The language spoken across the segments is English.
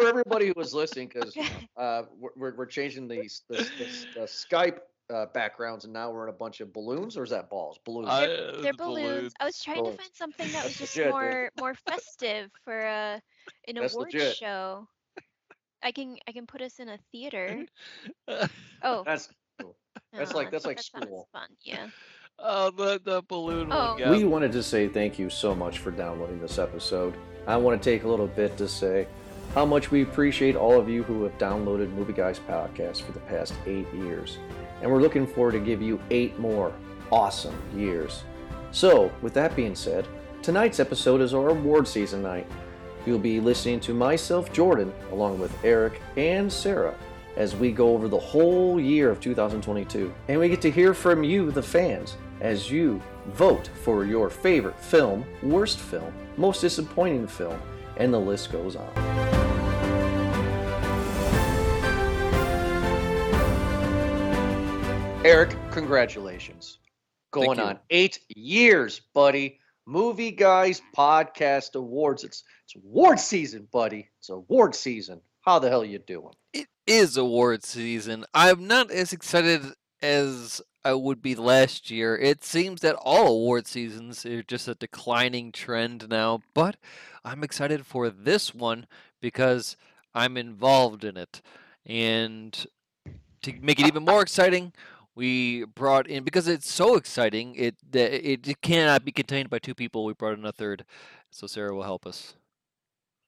for everybody who was listening, because uh, we're, we're changing the, the, the, the Skype uh, backgrounds, and now we're in a bunch of balloons, or is that balls? Balloons. Uh, They're the balloons. I was trying Balloons. to find something that was just legit, dude. more more festive for a an That's awards legit. show. I can I can put us in a theater. Oh, That's cool. that's like- that's like that sounds school. Fun, yeah. oh, the the balloon Oh. one. got We wanted to say thank you so much for downloading this episode. I want to take a little bit to say how much we appreciate all of you who have downloaded Movie Guys podcast for the past eight years. And we're looking forward to give you eight more awesome years. So, with that being said, tonight's episode is our award season night. You'll be listening to myself, Jordan, along with Eric and Sarah, as we go over the whole year of 2022. And we get to hear from you, the fans, as you vote for your favorite film, worst film, most disappointing film, and the list goes on. Eric, congratulations. Going on eight years, buddy. Movie Guys Podcast Awards. It's it's award season, buddy. It's award season. How the hell you doing? It is award season. I'm not as excited as I would be last year. It seems that all award seasons are just a declining trend now, but I'm excited for this one because I'm involved in it. And to make it even more exciting, we brought in because it's so exciting, it it, it cannot be contained by two people. We brought in a third. So Sarah will help us.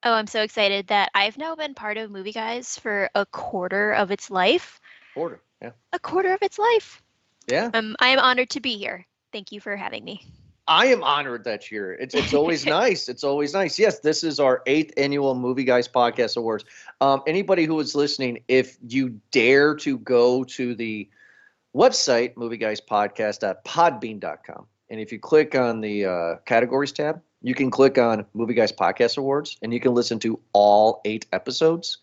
Oh, I'm so excited that I've now been part of Movie Guys for a quarter of its life. Order. Yeah. A quarter of its life. Yeah. Um, I am honored to be here. Thank you for having me. I am honored that you're. It's it's always nice. It's always nice. Yes, this is our eighth annual Movie Guys Podcast Awards. Um, anybody who is listening, if you dare to go to the website movieguyspodcast.podbean.com, and if you click on the uh, categories tab, you can click on Movie Guys Podcast Awards, and you can listen to all eight episodes.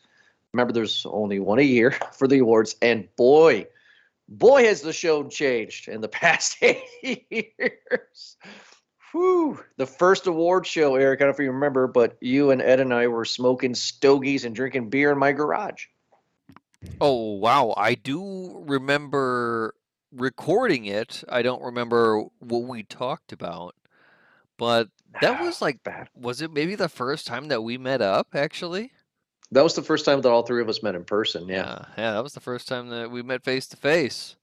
Remember, there's only one a year for the awards, and boy, boy has the show changed in the past eight years. Whew. The first award show, Eric, I don't know if you remember, but you and Ed and I were smoking stogies and drinking beer in my garage. Oh wow, I do remember recording it. I don't remember what we talked about. But that was like bad. was it maybe the first time that we met up actually? That was the first time that all three of us met in person. Yeah. Yeah, yeah, that was the first time that we met face to face.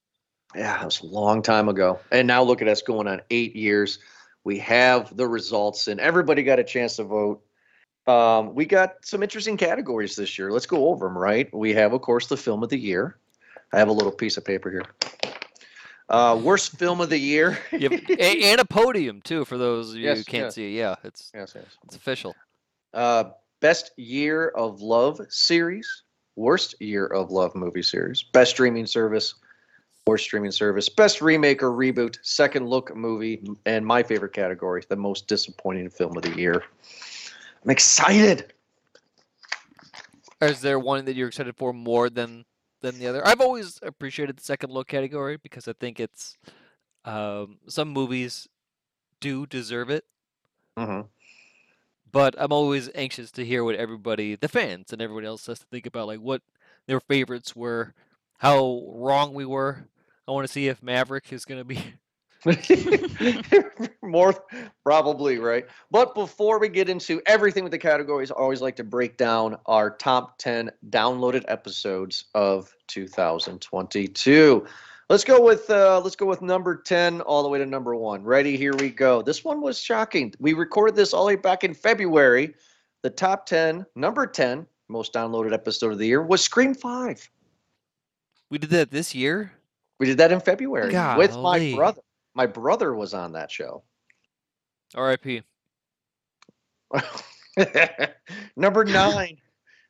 Yeah, that was a long time ago. And now look at us going on eight years. We have the results, and everybody got a chance to vote. Um, we got some interesting categories this year. Let's go over them, right? We have, of course, the film of the year. I have a little piece of paper here. Uh, worst film of the year. Yep. a- and a podium too for those of you Yes, who can't yes. see it. Yeah, it's yes, yes. it's official. Uh, best year of love series, worst year of love movie series, best streaming service, worst streaming service, best remake or reboot, second look movie, and my favorite category, the most disappointing film of the year. I'm excited. Is there one that you're excited for more than than the other? I've always appreciated the second look category because I think it's um, some movies do deserve it, Mm-hmm. but I'm always anxious to hear what everybody, the fans and everybody else, has to think about, like what their favorites were, how wrong we were. I want to see if Maverick is going to be. More probably right. But before we get into everything with the categories, I always like to break down our top 10 downloaded episodes of 2022. Let's go with uh, let's go with number 10 all the way to number 1. Ready? Here we go. This one was shocking. We recorded this all the way back in February. The top 10, number 10 most downloaded episode of the year was Scream 5. We did that this year. We did that in February with my brother. My brother was on that show. R.I.P. Number nine.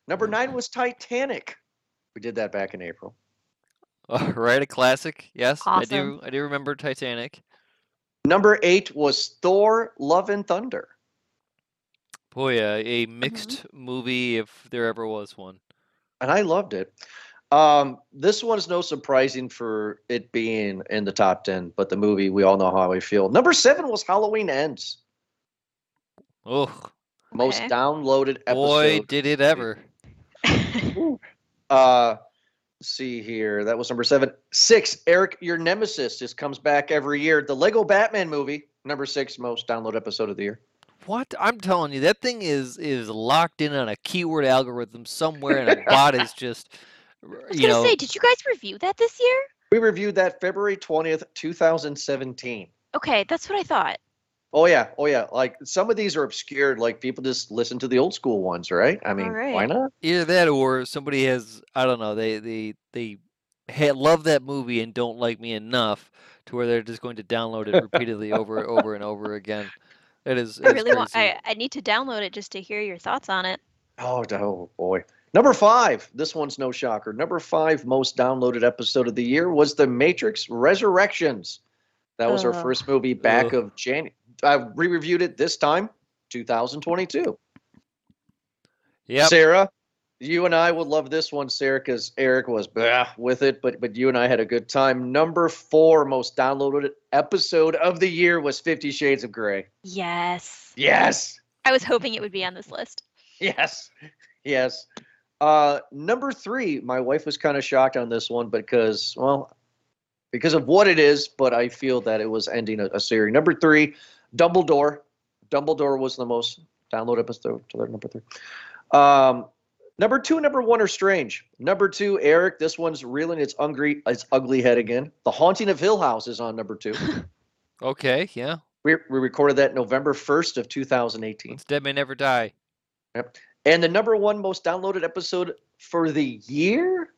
Number nine was Titanic. We did that back in April. All right, a classic. Yes, I do. I do remember Titanic. Number eight was Thor: Love and Thunder. Boy, uh, a mixed movie if there ever was one. and I loved it. Um, this one's no surprising for it being in the top ten, but the movie we all know how I feel. Number seven was Halloween Ends, Oh, most Okay. downloaded episode. boy, did it ever. Uh, see here. That was number seven. Six. Eric, your nemesis just comes back every year. The Lego Batman movie, number six most download episode of the year. What I'm telling you, that thing is is locked in on a keyword algorithm somewhere, and a bot is just, r- I was you gonna know, say, did you guys review that this year? We reviewed that February twentieth, two thousand seventeen. Okay, that's what I thought. Oh yeah, oh yeah. Like some of these are obscured. Like people just listen to the old school ones, right? I mean, why not? either that or somebody has I don't know they they they ha love that movie and don't like me enough to where they're just going to download it repeatedly over and over and over again. That is I it's really want. I, I need to download it just to hear your thoughts on it. Oh, oh boy. Number five. This one's no shocker. Number five most downloaded episode of the year was The Matrix Resurrections. That was our uh. first movie back Ugh. of January. I re-reviewed it this time, 2022. Yep. Sarah, you and I would love this one, Sarah, because Eric was bah with it, but but you and I had a good time. Number four most downloaded episode of the year was Fifty Shades of Grey. Yes. Yes. I was hoping it would be on this list. Yes. Yes. Uh, number three, my wife was kind of shocked on this one because, well, because of what it is, but I feel that it was ending a, a series. Number three, Dumbledore. Dumbledore was the most download episode to their number three. Um, number two, number one are strange. Number two, Eric. This one's reeling its ugly, its ugly head again. The Haunting of Hill House is on number two. Okay, yeah. we, we recorded that November first of 2018. It's Dead May Never Die. And the number one most downloaded episode for the year?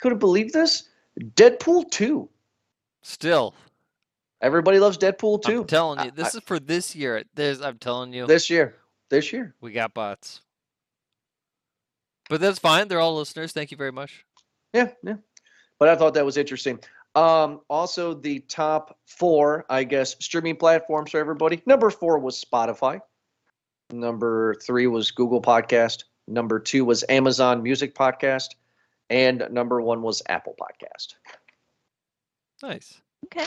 Couldn't believe this. Deadpool 2. Still, Everybody loves Deadpool 2 I'm telling you, this I- is for this year. There's, I'm telling you, this year. This year. we got bots. But that's fine. They're all listeners. Thank you very much. Yeah, yeah. But I thought that was interesting. Um, also, the top four, I guess, streaming platforms for everybody. Number four was Spotify. Number three was Google Podcast. Number two was Amazon Music Podcast. And number one was Apple Podcast. Nice. Okay.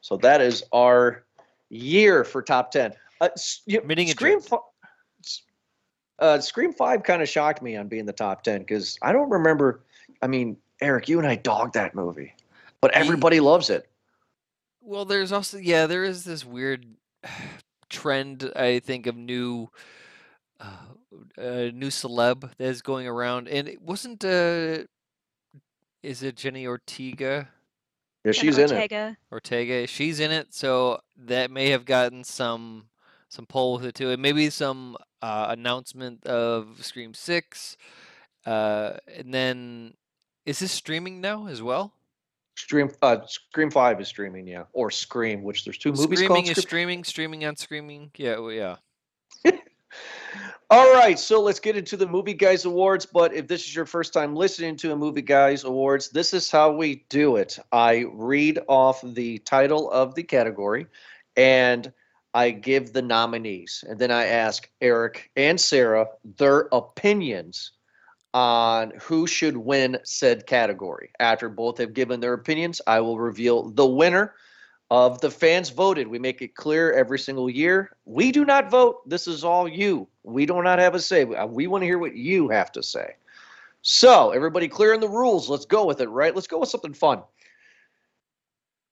So that is our year for top ten. Uh, you- Meeting Scream. Fi- uh, Scream Five kind of shocked me on being the top ten because I don't remember. I mean, Eric, you and I dogged that movie, but Ye- everybody loves it. Well, there's also yeah, there is this weird trend I think of new uh, uh new celeb that is going around, and it wasn't uh, is it Jenny Ortega? Yeah, Jenna she's in it. Ortega. Ortega, she's in it, so that may have gotten some some pull with it too, and maybe some uh, announcement of Scream Six, uh, and then is this streaming now as well? Stream. Uh, Scream Five is streaming, yeah, or Scream, which there's two movies Screaming called. is Scream- streaming, streaming on streaming. Yeah, well, yeah. All right, so let's get into the Movie Guys Awards. But if this is your first time listening to a Movie Guys Awards, this is how we do it. I read off the title of the category and I give the nominees. And then I ask Eric and Sarah their opinions on who should win said category. After both have given their opinions, I will reveal the winner of the fans voted. We make it clear every single year. We do not vote. This is all you. We do not have a say. We, want to hear what you have to say. So, everybody clear in the rules. Let's go with it, right? Let's go with something fun.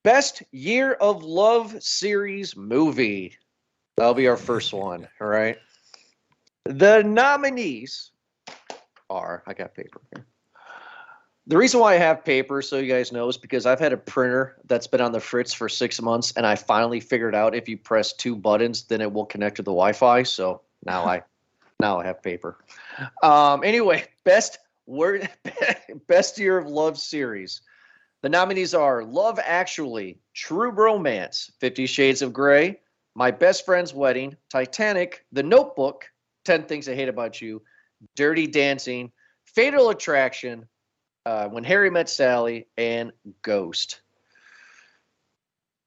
Best Year of Love series movie. That'll be our first one, all right? The nominees are, I got paper here. The reason why I have paper, so you guys know, is because I've had a printer that's been on the fritz for six months, and I finally figured out if you press two buttons, then it will connect to the Wi-Fi. So now I, now I have paper. Um, anyway, best word, best year of love series. The nominees are Love Actually, True Romance, Fifty Shades of Grey, My Best Friend's Wedding, Titanic, The Notebook, Ten Things I Hate About You, Dirty Dancing, Fatal Attraction, uh, When Harry Met Sally, and Ghost.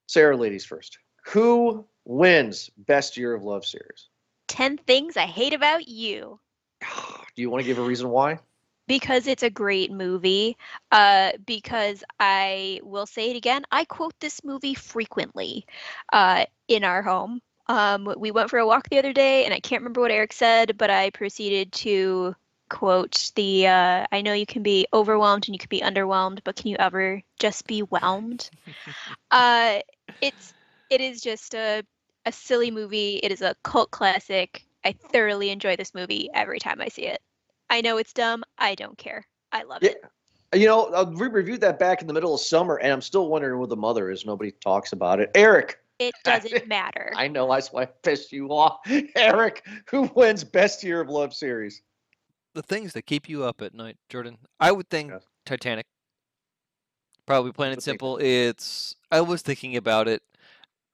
Sarah, ladies first. Who wins Best Year of Love series? 10 Things I Hate About You. Do you want to give a reason why? Because it's a great movie. Uh, because I will say it again, I quote this movie frequently uh, in our home. Um, we went for a walk the other day, and I can't remember what Eric said, but I proceeded to quote the uh, I know you can be overwhelmed and you can be underwhelmed, but can you ever just be whelmed? uh, it's it is just a a silly movie. It is a cult classic. I thoroughly enjoy this movie every time I see it. I know it's dumb. I don't care. I love Yeah. it. You know, we reviewed that back in the middle of summer, and I'm still wondering where the mother is. Nobody talks about it. Eric, It doesn't matter. I know that's why I pissed you off. Eric, who wins Best Year of Love series? The things that keep you up at night, Jordan. I would think Yes. Titanic. Probably plain and would think simple. It's I was thinking about it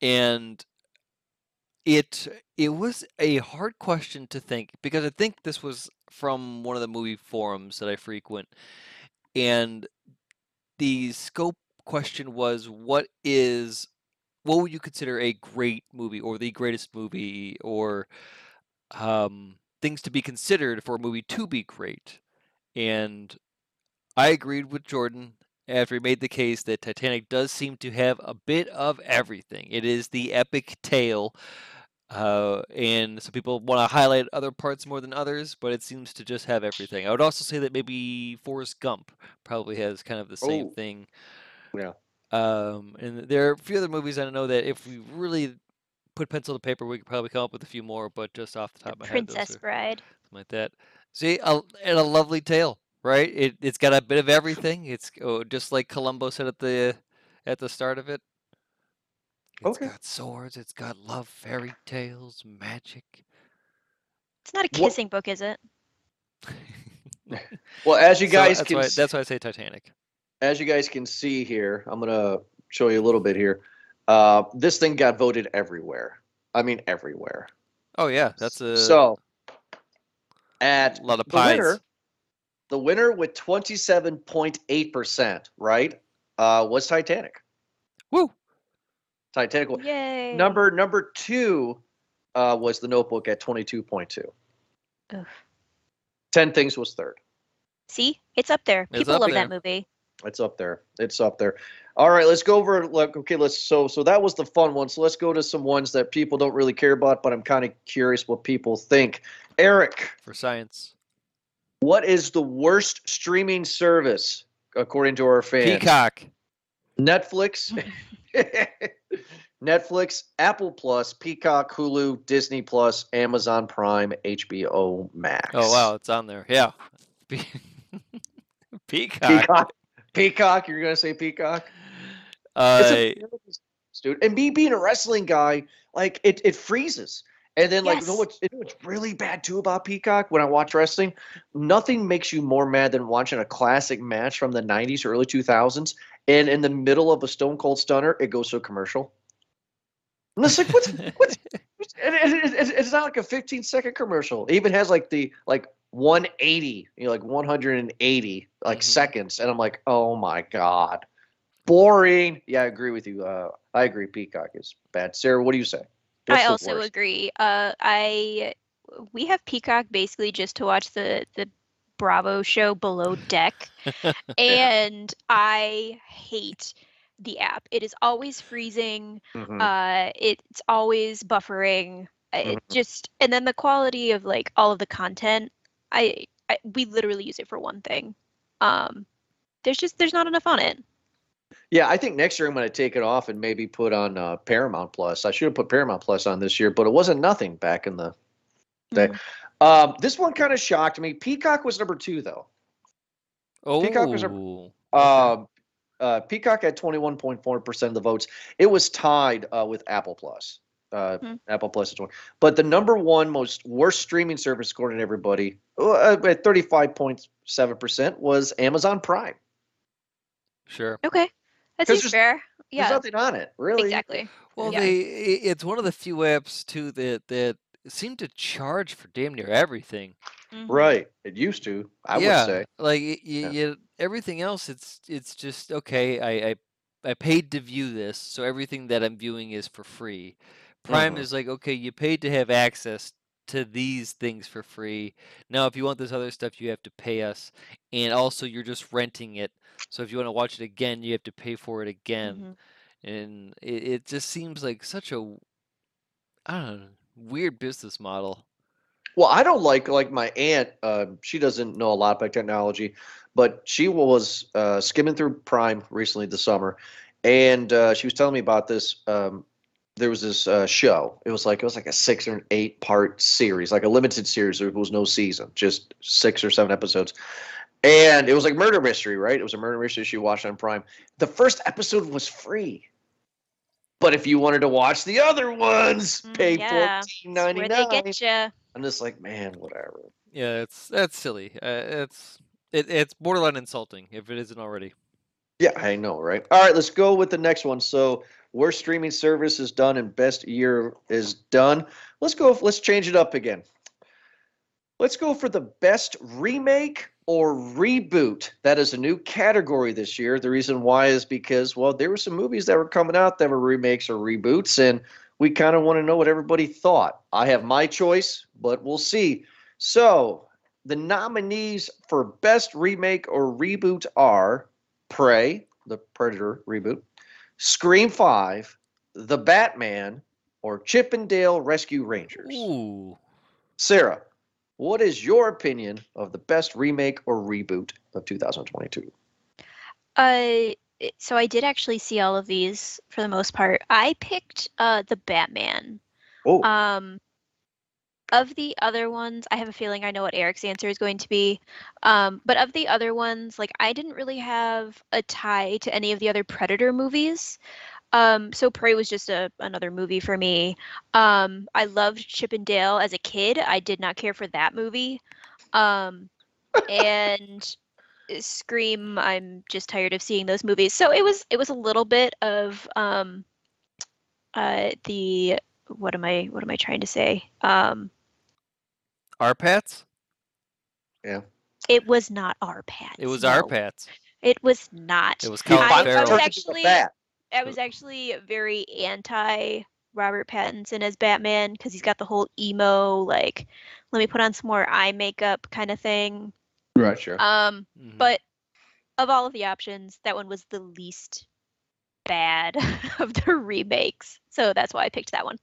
and it it was a hard question to think because I think this was from one of the movie forums that I frequent and the scope question was what is what would you consider a great movie or the greatest movie or um, things to be considered for a movie to be great and I agreed with Jordan after he made the case that Titanic does seem to have a bit of everything. It is the epic tale, uh, and some people want to highlight other parts more than others, but it seems to just have everything. I would also say that maybe Forrest Gump probably has kind of the same Oh. thing. Yeah. Um, and there are a few other movies I know that if we really put pencil to paper, we could probably come up with a few more, but just off the top of my head, Princess Bride. something like that. See, a, and a lovely tale, right? It it's got a bit of everything. It's oh, just like Columbo said at the at the start of it. It's Okay. got swords. It's got love, fairy tales, magic. It's not a What- kissing book, is it? Well, as you So guys that's can why that's why I say Titanic. As you guys can see here, I'm gonna show you a little bit here. Uh, this thing got voted everywhere. I mean, everywhere. Oh yeah, that's a so at a lot of the winner, the winner with 27.8 percent, right, uh, was Titanic. Woo! Titanic. won. Yay. Number number two uh, was The Notebook at 22.2. Ugh. Ten Things was third. See, it's up there. It's People up love there. that movie. It's up there. It's up there. All right, let's go over. Like, okay, let's. So, so that was the fun one. So let's go to some ones that people don't really care about, but I'm kind of curious what people think. Eric, for science. what is the worst streaming service according to our fans? Peacock. Netflix, Netflix, Apple Plus, Peacock, Hulu, Disney Plus, Amazon Prime, HBO Max. Oh wow, it's on there. Yeah. Peacock. Peacock. Peacock. You're gonna say Peacock? Uh, It's a dude. And me being a wrestling guy, like it, it freezes. And then, like, you know what's, you know what's really bad too about Peacock when I watch wrestling? Nothing makes you more mad than watching a classic match from the 90s or early 2000s. And in the middle of a Stone Cold Stunner, it goes to a commercial. And it's like, what's, what's, what's and it, it, it- it's not like a 15 second commercial. It even has like the, like, 180, you know, like 180 like Mhm. seconds. And I'm like, oh my God. Boring. Yeah, I agree with you. Uh, I agree. Peacock is bad. Sarah, what do you say? I also worst? agree. Uh, I we have Peacock basically just to watch the the Bravo show Below Deck, and I hate the app. It is always freezing. Mhm. Uh, it's always buffering. It Mhm. just and then the quality of like all of the content. I, I we literally use it for one thing. Um, there's just there's not enough on it. Yeah, I think next year I'm going to take it off and maybe put on uh, Paramount Plus. I should have put Paramount Plus on this year, but it wasn't nothing back in the day. Mhm. Um, this one kind of shocked me. Peacock was number two, though. oh. Peacock was a- Um, uh, Peacock had 21.4% of the votes. It was tied uh, with Apple Plus. Uh, Hmm. Apple Plus is 20. But the number one most worst streaming service, according to everybody, uh, at 35.7% was Amazon Prime. Sure. Okay, that 'Cause seems there's- fair. There's Yeah, nothing on it, really. exactly. Well, Yeah. they it's one of the few apps too that that seem to charge for damn near everything. Mhm. Right. It used to, I yeah, would say. like y- y- Yeah. you- everything else, it's it's just okay. I, I I paid to view this, so everything that I'm viewing is for free. Prime Mhm. is like okay, you paid to have access to these things for free. Now, if you want this other stuff, you have to pay us, and also you're just renting it. So if you want to watch it again, you have to pay for it again Mhm. and it, it just seems like such a I don't know weird business model. Well, I don't like like my aunt. Uh, she doesn't know a lot about technology, but she was uh, skimming through Prime recently this summer, and uh, she was telling me about this. Um, there was this uh, show. It was like it was like a six or an eight part series, like a limited series. There was no season, just six or seven episodes, and it was like murder mystery, right? It was a murder mystery she watched on Prime. The first episode was free. But if you wanted to watch the other ones, Mm, pay yeah. fourteen It's ninety Where they get you. I'm just like, man, whatever. Yeah, it's that's silly. Uh, it's it, it's borderline insulting if it isn't already. Yeah, I know, right? All right, let's go with the next one. So, worst streaming service is done and best year is done. Let's go. Let's change it up again. Let's go for the best remake or reboot. That is a new category this year. The reason why is because, well, there were some movies that were coming out that were remakes or reboots, and we kind of want to know what everybody thought. I have my choice, but we'll see. So, the nominees for best remake or reboot are Prey, the Predator reboot, Scream 5, The Batman, or Chip 'n Dale Rescue Rangers. Ooh, Sarah, what is your opinion of the best remake or reboot of 2022? Uh, so I did actually see all of these for the most part. I picked uh the Batman. Oh, Um, of the other ones, I have a feeling I know what Eric's answer is going to be. Um, but of the other ones, like I didn't really have a tie to any of the other Predator movies. Um, so Prey was just a another movie for me. Um, I loved Chip and Dale as a kid. I did not care for that movie. Um, and Scream, I'm just tired of seeing those movies. So it was it was a little bit of um, uh, the what am I what am I trying to say? Um, our pats. Yeah. It was not our Pats. It was our no. pats. It was not. It was he Colin I- finally I was turned into a actually- I was actually very anti Robert Pattinson as Batman because he's got the whole emo like let me put on some more eye makeup kind of thing. Right, sure. Um, Mhm. but of all of the options, that one was the least bad of the remakes. So that's why I picked that one.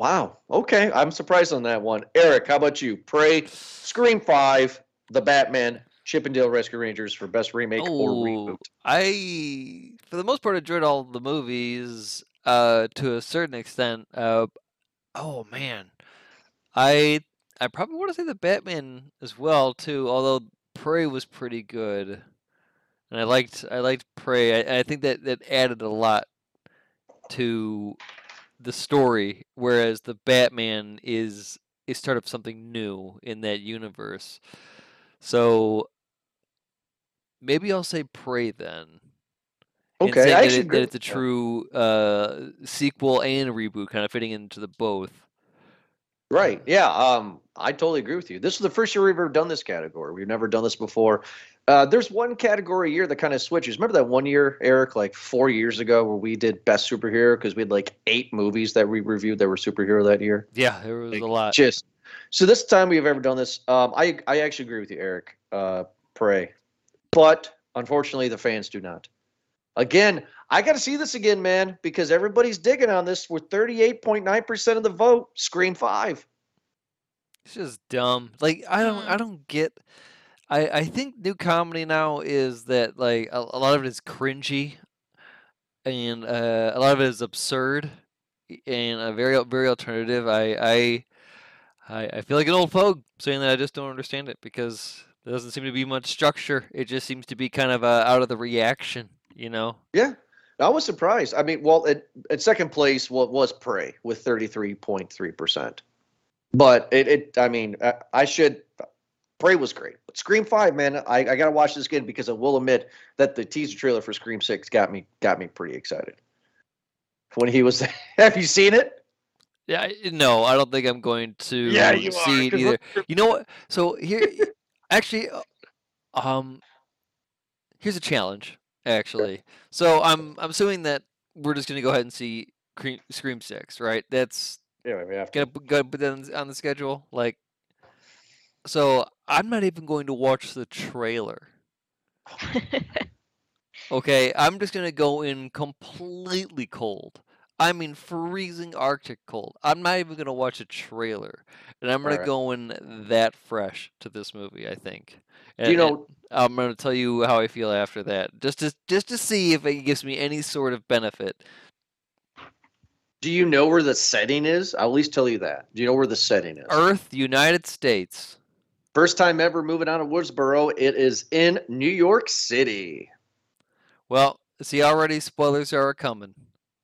Wow. Okay, I'm surprised on that one. Eric, how about you? Prey, Scream 5, The Batman, Chip 'n Dale Rescue Rangers for best remake or Oh, reboot. I, for the most part, enjoyed all the movies uh, to a certain extent. Uh, oh man, I I probably want to say the Batman as well too. Although Prey was pretty good, and I liked I liked Prey. I, I think that that added a lot to the story, whereas the Batman is is sort of something new in that universe. So maybe I'll say Prey then. Okay, I that, it, agree that it's a true uh, sequel and reboot, kind of fitting into the both. Right. Yeah. Um, I totally agree with you. This is the first year we've ever done this category. We've never done this before. Uh, there's one category a year that kind of switches. Remember that one year, Eric, like four years ago, where we did best superhero because we had like eight movies that we reviewed that were superhero that year. Yeah, there was Like, a lot. Just so this time we've ever done this. Um, I I actually agree with you, Eric. Uh, pray, but unfortunately the fans do not. Again, I got to see this again, man, because everybody's digging on this. With 38.9 percent of the vote, Scream Five. It's just dumb. Like I don't I Mm. don't get I I think new comedy now is that like a, a lot of it is cringy and uh, a lot of it is absurd and a very very alternative. I I I, I feel like an old fogue saying that I just don't understand it because there doesn't seem to be much structure. It just seems to be kind of uh, out of the reaction, you know. Yeah, I was surprised. I mean, well, at, second place, what was Prey with 33.3 percent. But it, it, I mean, I, I should. Prey was great, but Scream Five, man, I, I got to watch this again because I will admit that the teaser trailer for Scream Six got me got me pretty excited. When he was, have you seen it? Yeah, I- no, I don't think I'm going to yeah, you see it 'cause either. You know what? So here, actually, uh, um, here's a challenge. Actually, so I'm I'm assuming that we're just gonna go ahead and see Scream Six, right? That's Yeah, we have to. gonna gonna put that on the schedule. Like, so I'm not even going to watch the trailer. Okay, I'm just gonna go in completely cold. I mean freezing Arctic cold. I'm not even gonna watch a trailer, and I'm gonna go in that fresh to this movie. I think. Do you And- and know? I'm gonna tell you how I feel after that, just to just to see if it gives me any sort of benefit. Do you know where the setting is? I'll at least tell you that. Do you know where the setting is? Earth, United States. First time ever moving out of Woodsboro. It is in New York City. Well, see, already spoilers are coming.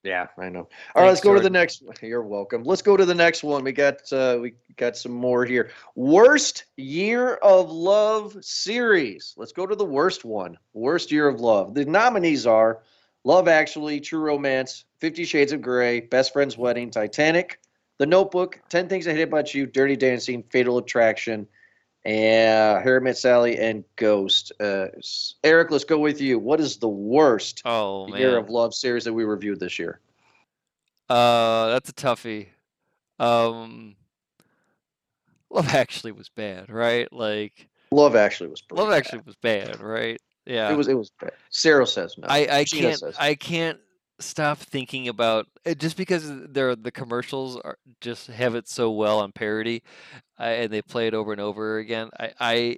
Yeah, I know. All right, let's Thanks, go to the next one. You're welcome. Let's go to the next one. We got uh we got some more here. Worst year of love series. Let's go to the worst one. Worst year of love. The nominees are Love Actually, True Romance, 50 Shades of Grey, Best Friend's Wedding, Titanic, The Notebook, 10 Things I Hate About You, Dirty Dancing, Fatal Attraction, and Harry Met Sally and Ghost. Uh, Eric, let's go with you. What is the worst Oh man, year of love series that we reviewed this year? uh, that's a toughie. Um, Love Actually was bad, right? Like Love Actually was Love bad. Actually was bad, right? Yeah. It was it was bad. Sarah says no. I I Gina can't says I can't stop thinking about it just because they're the commercials are just have it so well on parody, I, and they play it over and over again. I I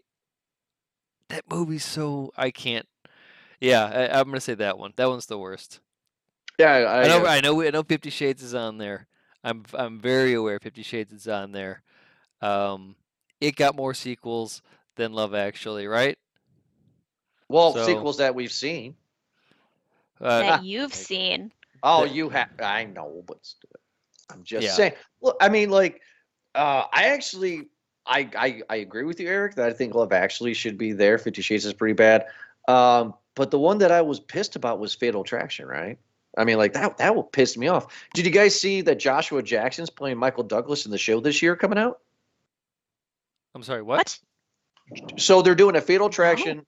that movie's so I can't. Yeah, I, I'm gonna say that one. That one's the worst. yeah, I, I know uh, I know I know Fifty Shades is on there. I'm I'm very aware Fifty Shades is on there. Um, it got more sequels than Love Actually, right? well so- sequels that we've seen. Uh, that you've like- seen. Oh, you have. I know, but I'm just Yeah. saying. Look, I mean, like, uh, I actually, I, I, I agree with you, Eric. That I think Love Actually should be there. Fifty Shades is pretty bad. Um, but the one that I was pissed about was Fatal Attraction, right? I mean, like that that will piss me off. Did you guys see that Joshua Jackson's playing Michael Douglas in the show this year coming out? I'm sorry, what? What? So they're doing a Fatal Attraction.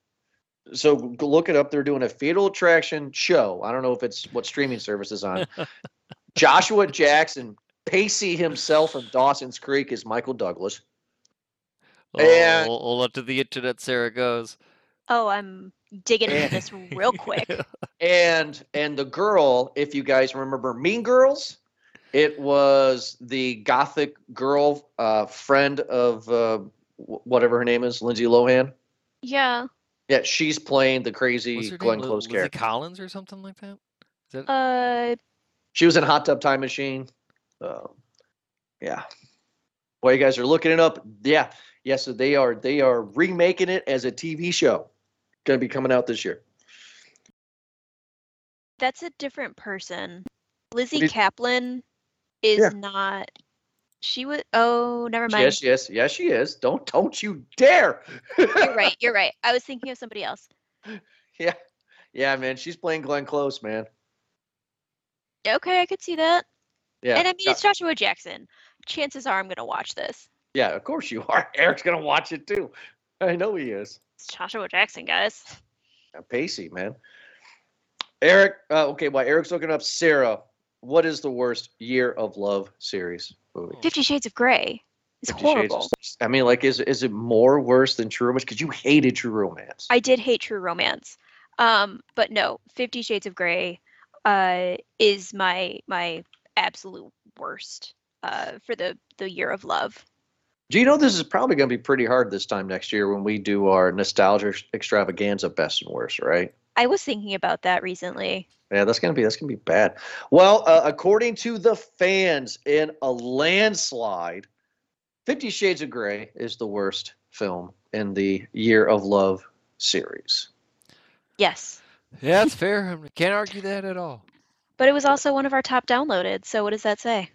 So g- look it up. They're doing a Fatal Attraction show. I don't know if it's what streaming service is on. Joshua Jackson, Pacey himself from Dawson's Creek is Michael Douglas. Oh, And- we'll, we'll let to the internet Sarah goes. Oh, I'm digging into this real quick. And and the girl, if you guys remember Mean Girls, it was the gothic girl, uh, friend of uh, wh- whatever her name is, Lindsay Lohan. Yeah. Yeah, she's playing the crazy her Glenn name? Close Lizzie character. Collins or something like that? Is that Uh, She was in Hot Tub Time Machine. Um, yeah. While you guys are looking it up, yeah, yes, so they are they are remaking it as a TV show. Going to be coming out this year. that's a different person. Lizzie did- Caplan is Yeah. not. She was. Oh, never mind. Yes, yes, yes, she is. Don't don't you dare. You're right. You're right. I was thinking of somebody else. yeah, yeah, man. She's playing Glenn Close, man. Okay, I could see that. Yeah, and I mean, it's Joshua Jackson. Chances are I'm gonna watch this. yeah. Of course you are. Eric's gonna watch it too. I know he is. It's Joshua Jackson, guys. Pacey, man. Eric, uh, okay. While Eric's looking up, Sarah, what is the worst year of love series movie? Fifty Shades of Grey is Fifty Shades of- horrible. I mean, like, is is it more worse than True Romance? Because you hated True Romance. I did hate True Romance, um, but no, Fifty Shades of Grey uh, is my my absolute worst uh, for the the year of love. Do you know this is probably going to be pretty hard this time next year when we do our nostalgia extravaganza best and worst, right? I was thinking about that recently. Yeah, that's gonna be that's gonna be bad. Well, uh, according to the fans, in a landslide, Fifty Shades of Grey is the worst film in the Year of Love series. Yes, Yeah, that's fair. I can't argue that at all. but it was also one of our top downloaded. So what does that say?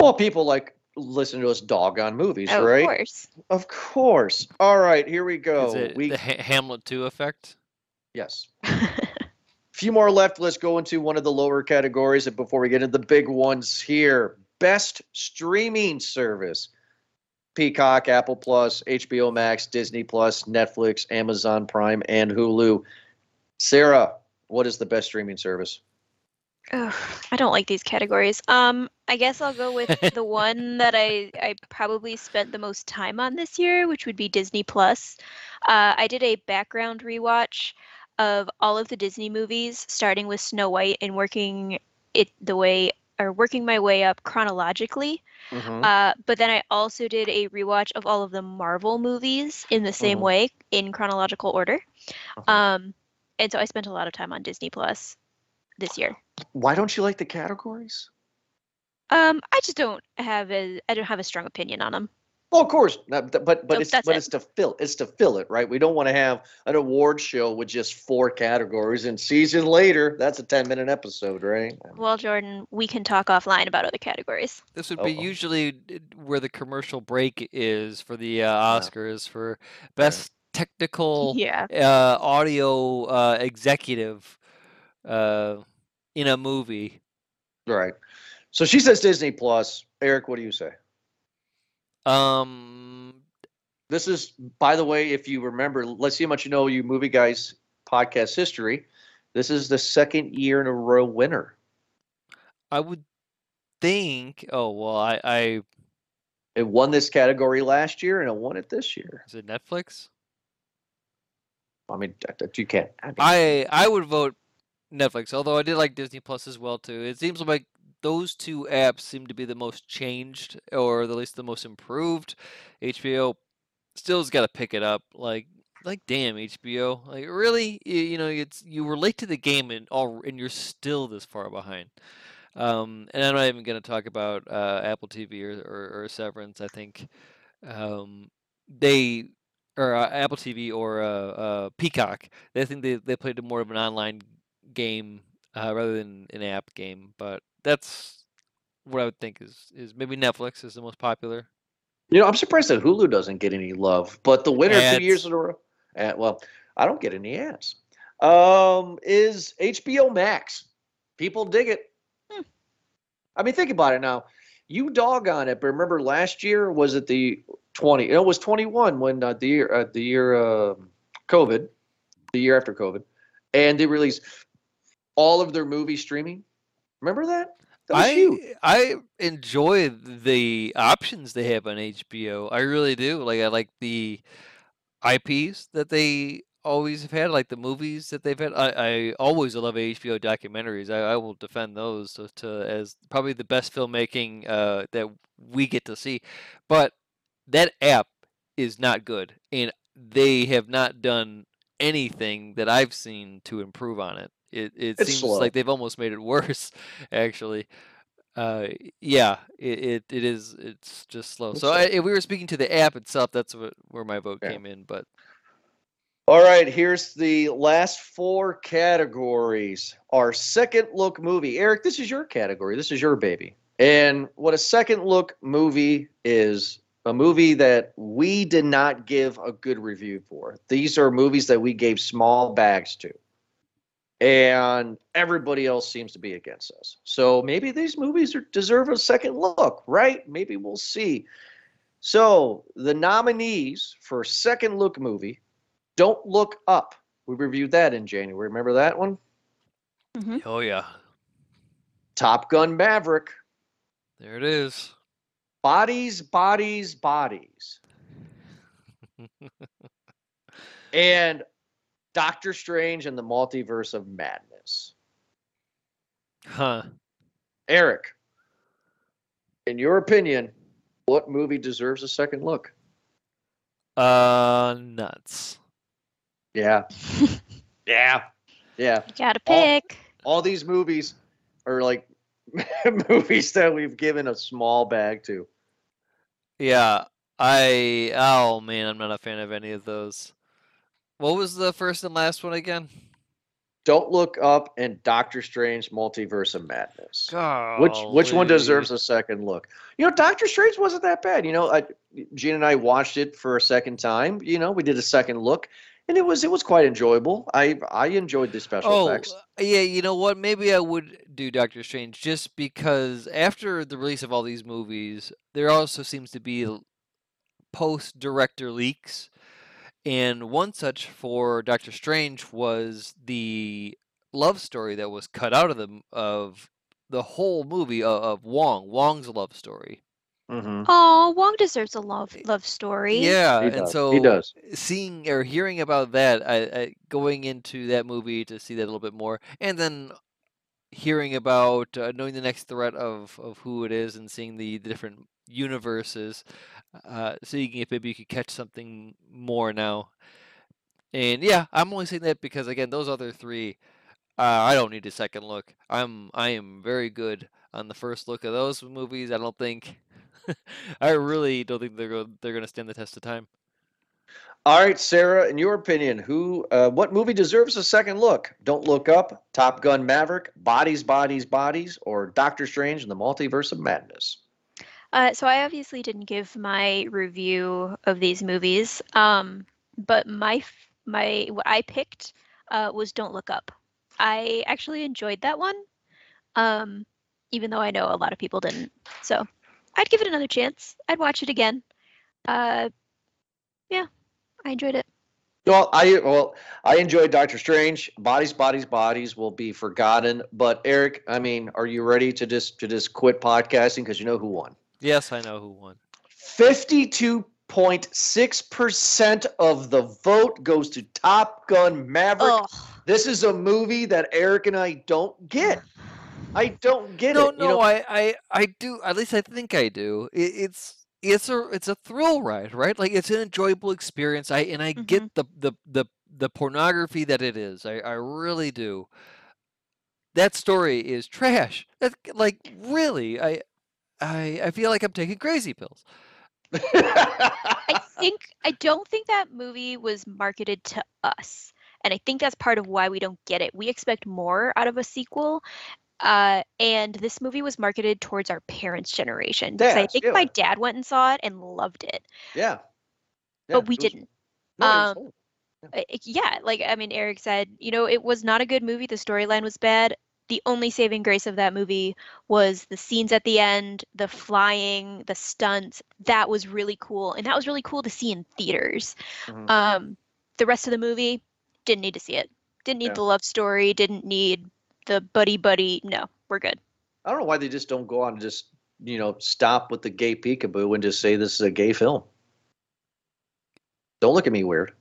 Well, people like listen to us dog on movies, Oh, right? Of course. Of course. All right, here we go. Is it we the ha- Hamlet 2 effect? Yes. few more left. Let's go into one of the lower categories and before we get into the big ones here. Best streaming service. Peacock, Apple Plus, HBO Max, Disney Plus, Netflix, Amazon Prime, and Hulu. Sarah, what is the best streaming service? Ugh, I don't like these categories. Um, I guess I'll go with the one that I I probably spent the most time on this year, which would be Disney Plus. Uh, I did a background rewatch of all of the Disney movies, starting with Snow White and working it the way or working my way up chronologically. Mhm. Uh, but then I also did a rewatch of all of the Marvel movies in the same Mhm. way in chronological order. Uh-huh. Um, and so I spent a lot of time on Disney Plus this year. Why don't you like the categories? Um, I just don't have a I don't have a strong opinion on them. Well, of course, not- but but Nope, it's but it. it's to fill it's to fill it, right? We don't want to have an award show with just four categories, and season later, that's a ten minute episode, right? Well, Jordan, we can talk offline about other categories. This would be Uh-oh. usually where the commercial break is for the uh, Oscars for best technical Yeah. uh, audio uh, executive uh, in a movie. Right. So she says Disney Plus. Eric, what do you say? Um, This is, by the way, if you remember, let's see how much you know you movie guys podcast history. This is the second year in a row winner. I would think. Oh well, I, I It won this category last year and it won it this year. is it Netflix? I mean, you can't. I mean, I I would vote Netflix, although I did like Disney Plus as well too. It seems like those two apps seem to be the most changed, or at least the most improved. HBO still's got to pick it up. Like like damn HBO, like really, you, you know, it's you were late to the game and all, and you're still this far behind. Um, and I'm not even going to talk about uh, Apple TV or, or, or Severance. I think um, they or uh, Apple TV or uh, uh, Peacock. They think they they played more of an online game uh, rather than an app game. But that's what I would think is is maybe Netflix is the most popular. you know, I'm surprised that Hulu doesn't get any love, but the winner Ads. two years in a row. Uh, well, I don't get any ads. Um, is HBO Max. People dig it. Hmm. I mean, think about it now. You dog on it, but remember last year was it the 20? It was 21 when uh, the year uh, the year uh, COVID, the year after COVID, and they released all of their movie streaming. Remember that? That I huge. I enjoy the options they have on HBO. I really do. Like I like the IPs that they always have had, like the movies that they've had. I, I always love HBO documentaries. I, I will defend those to, to as probably the best filmmaking uh, that we get to see. But that app is not good, and they have not done anything that I've seen to improve on it. It it It's seems slow. like they've almost made it worse, actually. Uh, yeah, it, it, it is. It's just slow. It's So slow. I, if we were speaking to the app itself, that's what where my vote Yeah. came in. But All right, here's the last four categories. Our second look movie. Eric, this is your category. This is your baby. And what a second look movie is a movie that we did not give a good review for. These are movies that we gave small bags to. And everybody else seems to be against us. So maybe these movies are, deserve a second look, right? Maybe we'll see. So the nominees for second look movie don't Look Up. We reviewed that in January. Remember that one? hmm oh yeah, Top Gun Maverick. there it is. Bodies, Bodies, Bodies. and Doctor Strange and the Multiverse of Madness. Huh? Eric, in your opinion, what movie deserves a second look? Uh, nuts. Yeah. yeah. Yeah. You gotta All- pick. All these movies are like movies that we've given a small bag to. Yeah, I. Oh man, I'm not a fan of any of those. What was the first and last one again? Don't Look Up and Doctor Strange Multiverse of Madness. Which which one deserves a second look? You know, Doctor Strange wasn't that bad. You know, I, Gene and I watched it for a second time. You know, we did a second look, and it was it was quite enjoyable. I I enjoyed the special Oh, effects. uh, yeah, you know what? Maybe I would do Doctor Strange just because after the release of all these movies, there also seems to be post director leaks. And one such for Doctor Strange was the love story that was cut out of the of the whole movie of, of Wong, Wong's love story. hmm Oh, Wong deserves a love love story. Yeah, He and does, so he does. seeing or hearing about that, I, I going into that movie to see that a little bit more, and then hearing about uh, knowing the next threat of of who it is and seeing the, the different universes, uh, seeing if maybe you could catch something more now. And yeah, I'm only saying that because again, those other three, uh, I don't need a second look. I'm I am very good on the first look of those movies. I don't think, I really don't think they're go- they're gonna stand the test of time. All right, Sarah, in your opinion, who, uh, what movie deserves a second look? Don't Look Up, Top Gun Maverick, Bodies, Bodies, Bodies, or Doctor Strange and the Multiverse of Madness? Uh, so I obviously didn't give my review of these movies, um, but my my what I picked uh, was Don't Look Up. I actually enjoyed that one, um, even though I know a lot of people didn't. So I'd give it another chance. I'd watch it again. Uh, yeah, I enjoyed it. Well, I well, I enjoyed Doctor Strange. Bodies, bodies, bodies will be forgotten. But Eric, I mean, are you ready to just to just quit podcasting because you know who won? Yes, I know who won. Fifty-two point six percent of the vote goes to Top Gun Maverick. Ugh. This is a movie that Eric and I don't get. I don't get No, it. no, you know, I, I, I do. At least I think I do. It, it's it's a it's a thrill ride, right? Like it's an enjoyable experience. I and I get mm-hmm. the the the the pornography that it is. I I really do. That story is trash. That like really, I I I feel like I'm taking crazy pills. I think I don't think that movie was marketed to us, and I think that's part of why we don't get it. We expect more out of a sequel, uh, and this movie was marketed towards our parents' generation because I think yeah. my dad went and saw it and loved it, yeah. but we was- didn't. no, um. Uh, yeah, like I mean, Eric said, you know, it was not a good movie. The storyline was bad. The only saving grace of that movie was the scenes at the end, the flying, the stunts. That was really cool, and that was really cool to see in theaters. Mhm. Um, the rest of the movie didn't need to see it. Didn't need Yeah. the love story. Didn't need the buddy buddy. No, we're good. I don't know why they just don't go on and just you know stop with the gay peekaboo and just say this is a gay film. Don't look at me weird.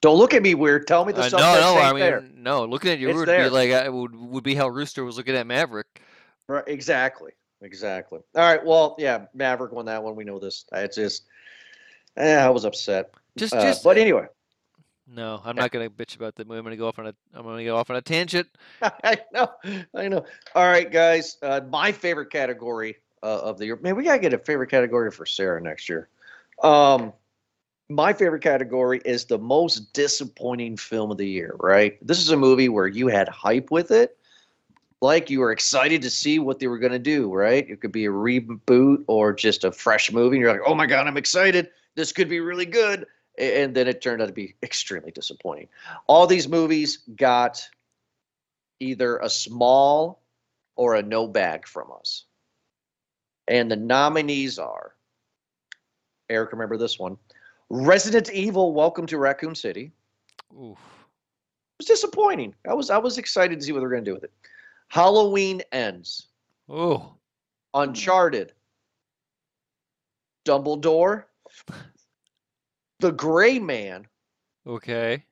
Don't look at me weird. Tell me the Uh, stuff no, no, I mean, there. no. Looking at you It's would there. be like I would would be how Rooster was looking at Maverick. Right, exactly, exactly. All right, well, yeah, Maverick won that one. We know this. It's just, eh, I was upset. Just, Uh, just. but anyway, no, I'm not gonna bitch about the movie. I'm gonna go off on a. I'm gonna go off on a tangent. I know, I know. All right, guys, uh, my favorite category uh, of the year. Man, we gotta get a favorite category for Sarah next year. Um, my favorite category is the most disappointing film of the year. Right, this is a movie where you had hype with it. Like you were excited to see what they were going to do, right? It could be a reboot or just a fresh movie. And you're like, oh my God, I'm excited. This could be really good. And then it turned out to be extremely disappointing. All these movies got either a small or a no bag from us. And the nominees are Eric, remember this one Resident Evil Welcome to Raccoon City. Oof. It was disappointing. I was I was excited to see what they're going to do with it. Halloween ends. Oh. Uncharted. Dumbledore. The Gray Man Okay.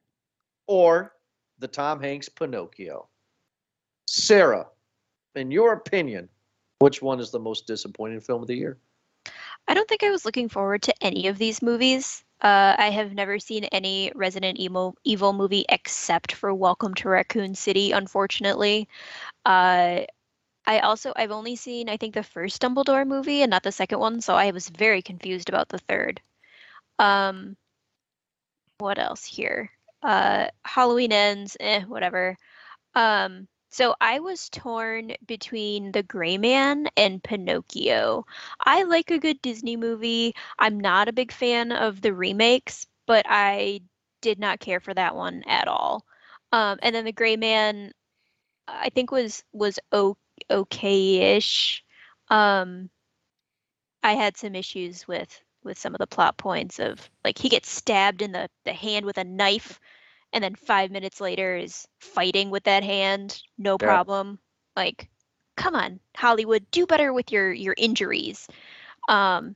or the Tom Hanks Pinocchio. Sarah, in your opinion, which one is the most disappointing film of the year? I don't think I was looking forward to any of these movies. Uh, I have never seen any Resident Evil Evil movie except for Welcome to Raccoon City. Unfortunately, uh, I also I've only seen I think the first Dumbledore movie and not the second one, so I was very confused about the third. Um, what else here? Uh, Halloween ends, eh, whatever. Um, so I was torn between The Gray Man and Pinocchio. I like a good Disney movie. I'm not a big fan of the remakes, but I did not care for that one at all. Um, and then The Gray Man, I think was was okay-ish. Um, I had some issues with with some of the plot points of like he gets stabbed in the the hand with a knife and then 5 minutes later is fighting with that hand no Yeah. problem like come on hollywood do better with your your injuries um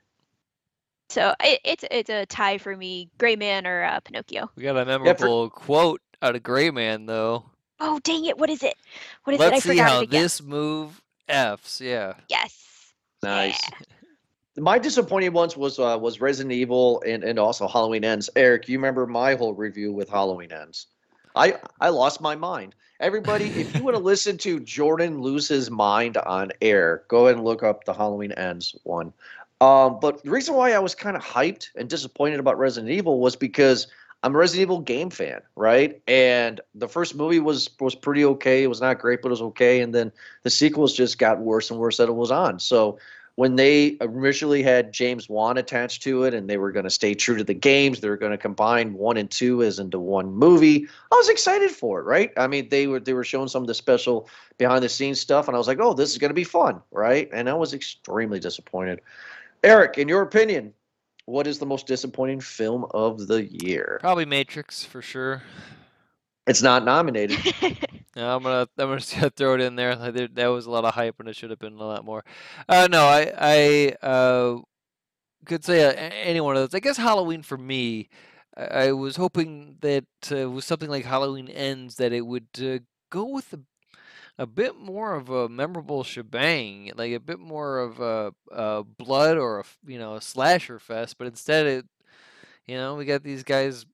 so it, it's it's a tie for me gray man or uh, pinocchio We got a memorable quote out of Gray Man though. Oh dang it! What is it? What is Let's it? I see forgot how it again. this move f's. Yeah. Yes. Nice. Yeah. My disappointing ones was uh, was Resident Evil and, and also Halloween Ends. Eric, you remember my whole review with Halloween Ends? I I lost my mind. Everybody, if you want to listen to Jordan lose his mind on air, go ahead and look up the Halloween Ends one. Um, but the reason why I was kind of hyped and disappointed about Resident Evil was because I'm a Resident Evil game fan, right? And the first movie was was pretty okay. It was not great, but it was okay. And then the sequels just got worse and worse that it was on. So when they originally had James Wan attached to it and they were going to stay true to the games, they were going to combine one and two as into one movie. I was excited for it, right? I mean, they were they were showing some of the special behind the scenes stuff, and I was like, oh, this is going to be fun, right? And I was extremely disappointed. Eric, in your opinion, what is the most disappointing film of the year? Probably Matrix for sure. It's not nominated. Yeah, I'm gonna I'm just gonna throw it in there. Like, there. That was a lot of hype, and it should have been a lot more. Uh, no, I I uh, could say uh, any one of those. I guess Halloween for me. I, I was hoping that uh, with something like Halloween Ends, that it would uh, go with a, a bit more of a memorable shebang, like a bit more of a, a blood or a you know a slasher fest. But instead, it you know we got these guys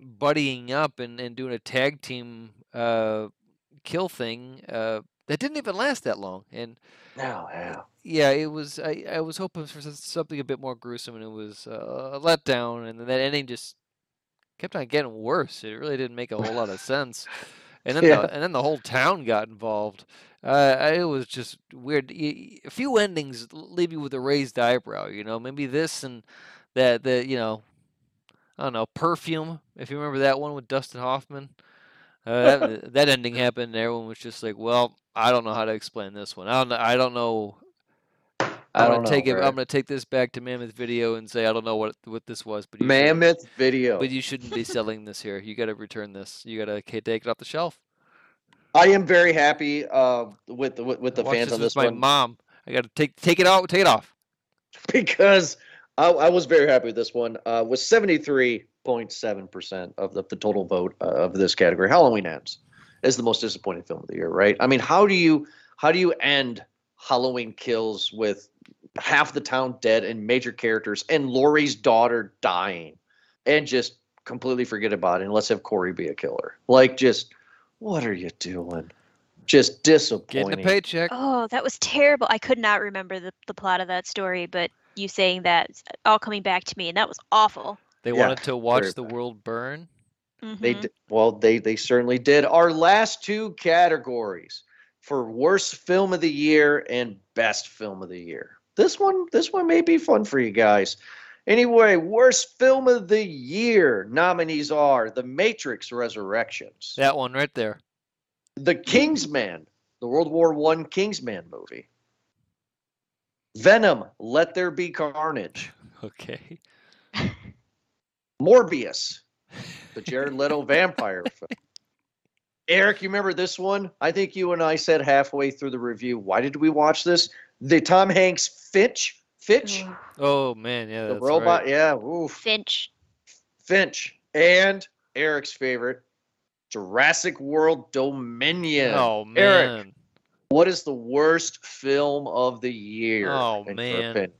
buddying up and, and doing a tag team uh, kill thing uh, that didn't even last that long. And no, yeah. yeah, it was. I, I was hoping for something a bit more gruesome, and it was uh, a letdown. And then that ending just kept on getting worse. It really didn't make a whole lot of sense. And then Yeah. the, and then the whole town got involved. Uh, I- it was just weird. A few endings leave you with a raised eyebrow. You know, maybe this and that. The you know, I don't know, perfume. If you remember that one with Dustin Hoffman. Uh, that, that ending happened, and everyone was just like, "Well, I don't know how to explain this one. I don't. know- I don't know. I'm I gonna don't know, take it. right? I'm gonna take this back to Mammoth Video and say I don't know what what this was, but you should- Mammoth Video. but you shouldn't be selling this here. You got to return this. You got to take it off the shelf. I am very happy uh, with the with, with the fans this on with this my one mom. I got to take take it out. Take it off. because I, I was very happy with this one. Uh, with seventy three point seven percent of the, the total vote uh, of this category, Halloween Ends is the most disappointing film of the year. Right? I mean, how do you how do you end Halloween Kills with half the town dead and major characters and Laurie's daughter dying and just completely forget about it and let's have Corey be a killer? Like, just what are you doing? Just disappointing. Getting disappointing. a paycheck. Oh, that was terrible. I could not remember the, the plot of that story, but you saying that all coming back to me, and that was awful. They Yeah, wanted to watch the world burn. They Mhm. d- well, they they certainly did. Our last two categories for worst film of the year and best film of the year. This one, this one may be fun for you guys. Anyway, worst film of the year nominees are The Matrix Resurrections, That one right there. The Kingsman, the World War One Kingsman movie, Venom, Let There Be Carnage, Okay. Morbius, the Jared Leto vampire film. Eric, you remember this one? I think you and I said halfway through the review, why did we watch this? The Tom Hanks Finch, Fitch, Oh man, yeah, the that's robot, right. yeah, oof, Finch. Finch, and Eric's favorite, Jurassic World Dominion. Oh Eric, man. what is the worst film of the year? Oh, man.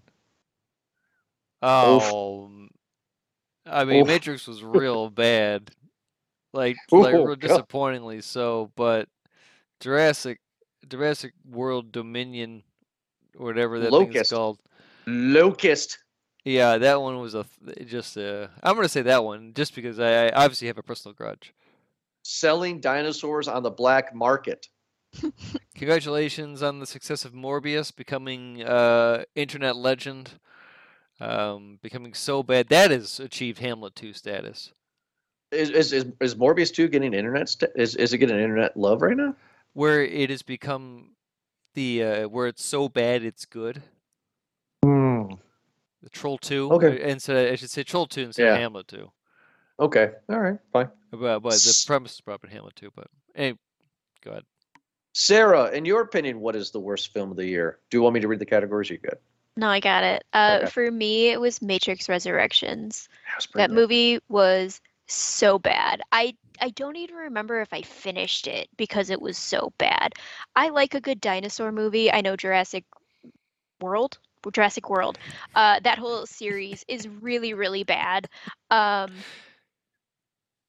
Oh. m- I mean, Oof. Matrix was real bad. Like, like Oh, real disappointingly so. But Jurassic, Jurassic World Dominion, whatever that thing's Locust. called. Locust. Yeah, that one was a just a. I'm gonna say that one just because I, I obviously have a personal grudge. Selling dinosaurs on the black market. Congratulations on the success of Morbius becoming uh, internet legend, um, becoming so bad that has achieved Hamlet 2 status, Is is is, is Morbius two getting internet? St- is is it getting internet love right now? where it has become the uh, where it's so bad it's good. The Troll 2, Okay. uh, instead I should say Troll 2 instead Yeah. of Hamlet 2. Okay, all right, fine. But, but the premise is in Hamlet 2. But hey, go ahead. Sarah, in your opinion, what is the worst film of the year? Do you want me to read the categories? You good? No, I got it. Uh, Okay. For me, it was Matrix Resurrections. That That movie was so bad. I I don't even remember if I finished it because it was so bad. I like a good dinosaur movie. I know Jurassic World, Jurassic World. Uh, that whole series is really really bad. Um,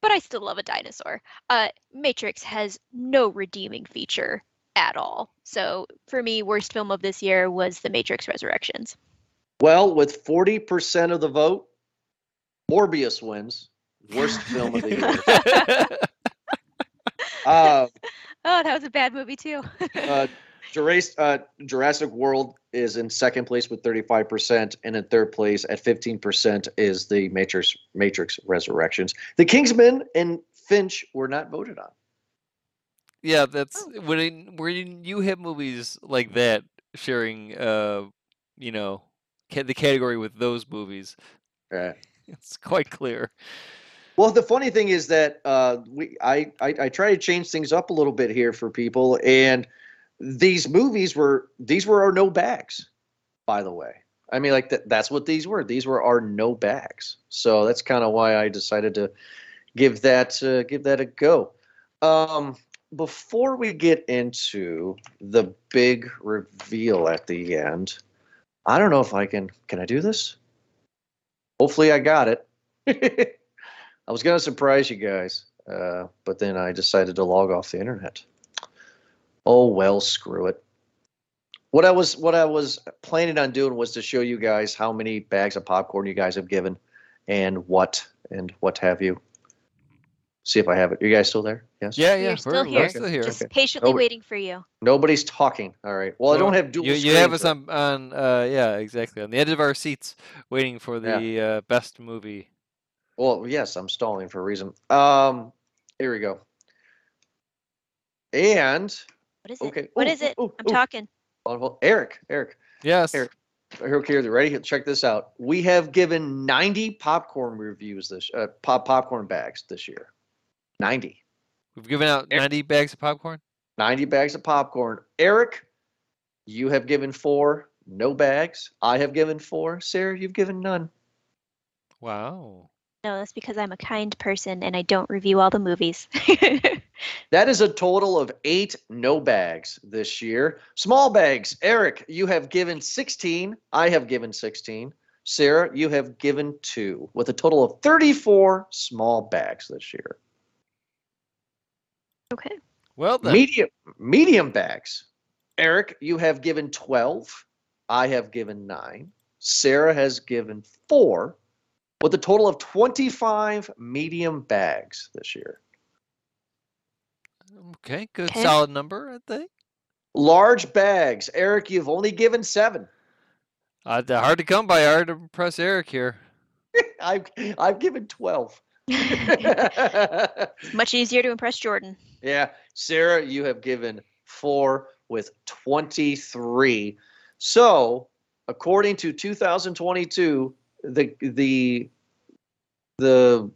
but I still love a dinosaur. Uh, Matrix has no redeeming feature at all. So for me, worst film of this year was The Matrix Resurrections. Well, with 40% of the vote, Morbius wins. Worst film of the year. Uh, oh, that was a bad movie too. uh, Jurassic, uh, Jurassic World is in second place with 35%, and in third place at 15% is the Matrix Matrix Resurrections. The Kingsman and Finch were not voted on. Yeah, that's Oh. when when you hit movies like that, sharing, uh, you know, ca- the category with those movies, Right. it's quite clear. Well, the funny thing is that uh, we I, I I try to change things up a little bit here for people, and these movies were these were our no bags, by the way. I mean, like that that's what these were. These were our no bags. So that's kind of why I decided to give that uh, give that a go. Um, before we get into the big reveal at the end, I don't know if I can. Can I do this? Hopefully, I got it. I was gonna surprise you guys, uh, but then I decided to log off the internet. Oh well, screw it. What I was what I was planning on doing was to show you guys how many bags of popcorn you guys have given, and what and what have you. See if I have it. You guys still there? Yes. Yeah, yeah. We're yeah, still we're, here. we're still here. Just Okay. patiently Oh, waiting for you. Nobody's talking. All right. Well, I don't have dual. You, you have us on, on uh, yeah, exactly, on the edge of our seats, waiting for Yeah. the uh, best movie. Well, yes, I'm stalling for a reason. Um, here we go. And What is it? okay. What Ooh, is it? ooh, I'm ooh. talking. Wonderful. Eric, Eric, Yes. Eric. okay, are you ready? Check this out. We have given 90 popcorn reviews this uh, pop popcorn bags this year. 90. We've given out Eric- 90 bags of popcorn. 90 bags of popcorn. Eric, you have given four, no bags. I have given four. Sarah, you've given none. Wow. No, that's because I'm a kind person and I don't review all the movies. That is a total of eight no bags this year. Small bags. Eric, you have given 16. I have given 16. Sarah, you have given two, with a total of 34 small bags this year. Okay. Well then. Medium medium bags. Eric, you have given 12. I have given nine. Sarah has given four, with a total of 25 medium bags this year. Okay, good Okay. solid number, I think. Large bags. Eric, you've only given seven. Uh, they're hard to come by. Hard to impress Eric here. I've I've given 12. Much easier to impress Jordan. Yeah, Sarah, you have given 4 with 23. So, according to 2022, the the the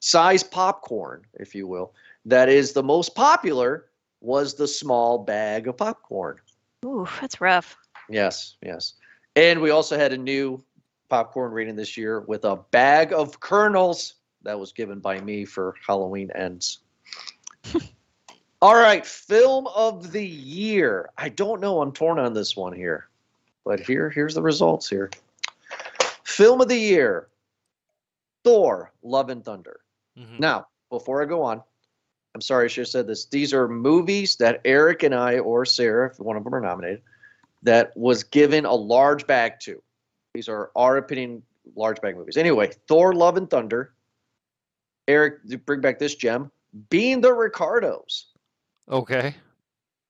size popcorn, if you will, that is the most popular was the small bag of popcorn. Ooh, that's rough. Yes, yes. And we also had a new popcorn rating this year with a bag of kernels that was given by me for Halloween ends. All right, film of the year. I don't know. I'm torn on this one here. But here here's the results here. Film of the year. Thor: Love and Thunder. Mhm. Now, before I go on, I'm sorry I should have said this. These are movies that Eric and I, or Sarah, if one of them are nominated, that was given a large bag to. These are our opinion large bag movies. Anyway, Thor: Love and Thunder. Eric, bring back this gem. Being the Ricardos, Okay.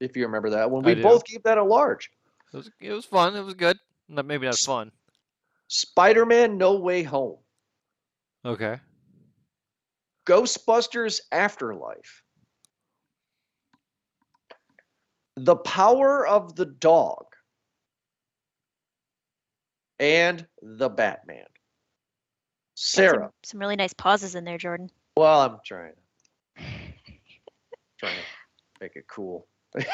if you remember that one. We both gave that a large. It was, it was fun. It was good. Not, maybe not fun. Spider-Man: No Way Home. Okay. Ghostbusters Afterlife. The Power of the Dog. And The Batman. Sarah. Some, some really nice pauses in there, Jordan. Well, I'm trying. trying to make it cool.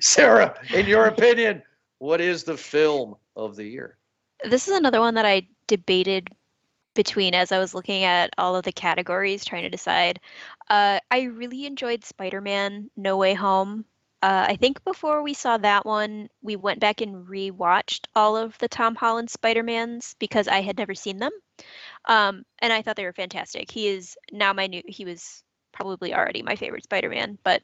Sarah, in your opinion, what is the film of the year? This is another one that I debated between as I was looking at all of the categories trying to decide. Uh, I really enjoyed Spider Man No Way Home. Uh, I think before we saw that one, we went back and rewatched all of the Tom Holland Spider Mans because I had never seen them. Um, and I thought they were fantastic. He is now my new, he was probably already my favorite Spider Man, but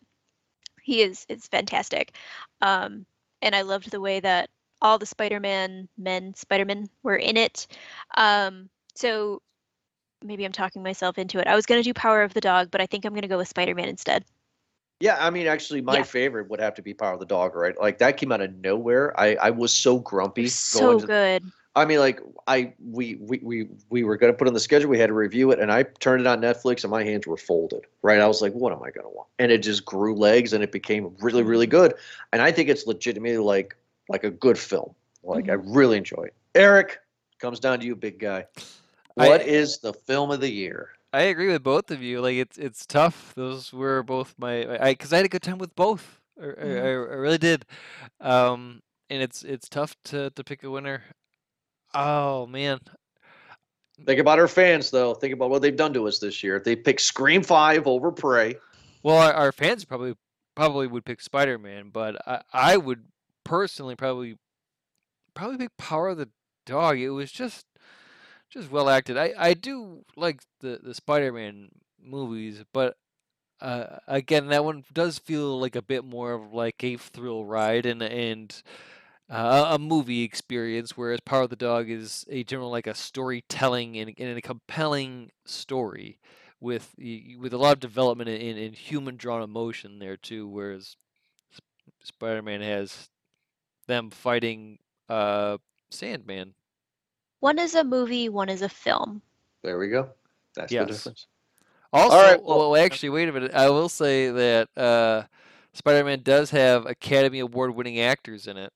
he is is fantastic. Um, and I loved the way that all the Spider-Man men, Spider-Man were in it. Um, so maybe I'm talking myself into it. I was gonna do Power of the Dog, but I think I'm gonna go with Spider-Man instead. Yeah, I mean, actually, my Yeah. favorite would have to be Power of the Dog, right? Like that came out of nowhere. I I was so grumpy. So going to- good. I mean, like I we we we we were gonna put on the schedule. We had to review it, and I turned it on Netflix, and my hands were folded. Right, I was like, "What am I gonna want?" And it just grew legs, and it became really, really good. And I think it's legitimately like like a good film. Like I really enjoy it. Eric comes down to you, big guy. I- What is the film of the year? I agree with both of you. Like it's it's tough. Those were both my I because I had a good time with both. I, I, Mhm. I I really did. Um, and it's it's tough to to pick a winner. Oh man, Think about our fans, though. Think about what they've done to us this year. They picked Scream Five over Prey. Well, our, our fans probably probably would pick Spider Man, but I, I would personally probably probably pick Power of the Dog. It was just just well acted. I, I do like the the Spider Man movies, but uh, again, that one does feel like a bit more of like a thrill ride and and uh, a movie experience, whereas Power of the Dog is a general like a storytelling and, and a compelling story with with a lot of development in, in, in human drawn emotion there too. Whereas Spider Man has them fighting uh, Sandman. One is a movie, one is a film. There we go. That's Yes. the difference. Also, right, well, well- actually, wait a minute. I will say that uh, Spider Man does have Academy Award winning actors in it.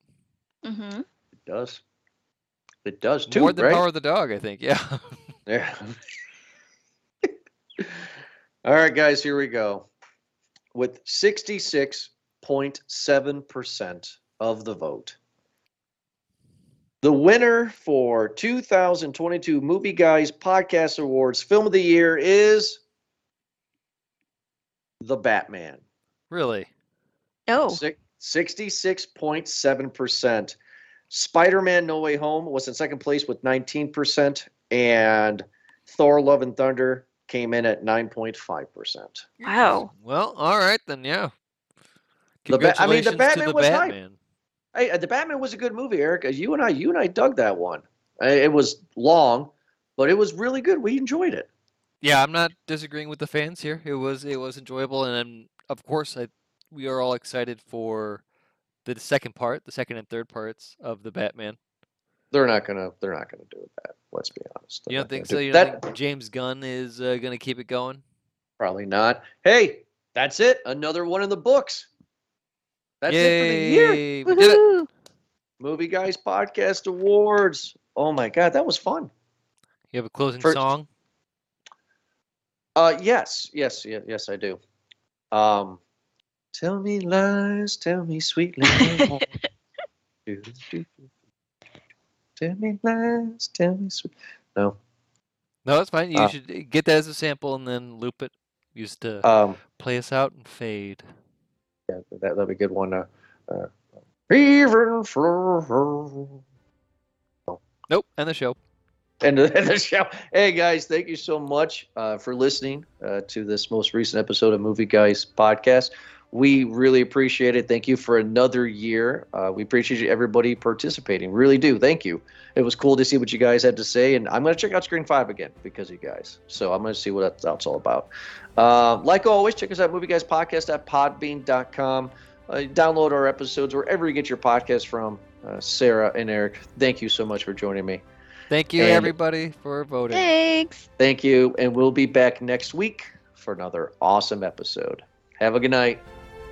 Hmm It does. It does too, More than right? Power of the Dog, I think. Yeah. Yeah. All right, guys, here we go. With 66.7% of the vote, the winner for 2022 Movie Guys Podcast Awards Film of the Year is The Batman. really? Oh, Six- 66.7%. Spider Man No Way Home was in second place with 19%, and Thor Love and Thunder came in at 9.5%. wow. Well, all right then. Yeah. The Ba- I mean, the Congratulations to Batman the was hype. Batman. Hey, uh, the Batman was a good movie, Eric. Uh, You and I, you and I dug that one. Uh, It was long, but it was really good. We enjoyed it. Yeah, I'm not disagreeing with the fans here. It was it was enjoyable, and then, of course, I we are all excited for the second part, the second and third parts of the Batman. They're not gonna. They're not gonna do that. Let's be honest. They're You don't think so? do- You don't that think James Gunn is uh, going to keep it going? probably not. Hey, that's it. Another one in the books. That's it for the year. Yay, We did it. Movie Guys Podcast Awards. Oh my God, that was fun. You have a closing First- song? Uh, yes, yes, yes, yes, I do. Um, tell me lies, tell me sweet lies. Do, do, do. tell me lies, tell me sweet. No. No, it's fine. You Uh, should uh, get that as a sample and then loop it. Used to Um, play us out and fade. yeah, that that'd be a good one. Uh, uh, even for Nope, end the show. end of the show. Hey guys, thank you so much uh, for listening uh, to this most recent episode of Movie Guys podcast. We really appreciate it. Thank you for another year. Uh, we appreciate everybody participating. Really do. Thank you. It was cool to see what you guys had to say, and I'm going to check out Scream Five again because of you guys. So I'm going to see what that's, that's all about. Uh, like always, check us out, Movie Guys Podcast at Podbean.com. Uh, download our episodes wherever you get your podcast from. Uh, Sarah and Eric, thank you so much for joining me. Thank you, And- everybody, for voting. Thanks. Thank you, and we'll be back next week for another awesome episode. Have a good night.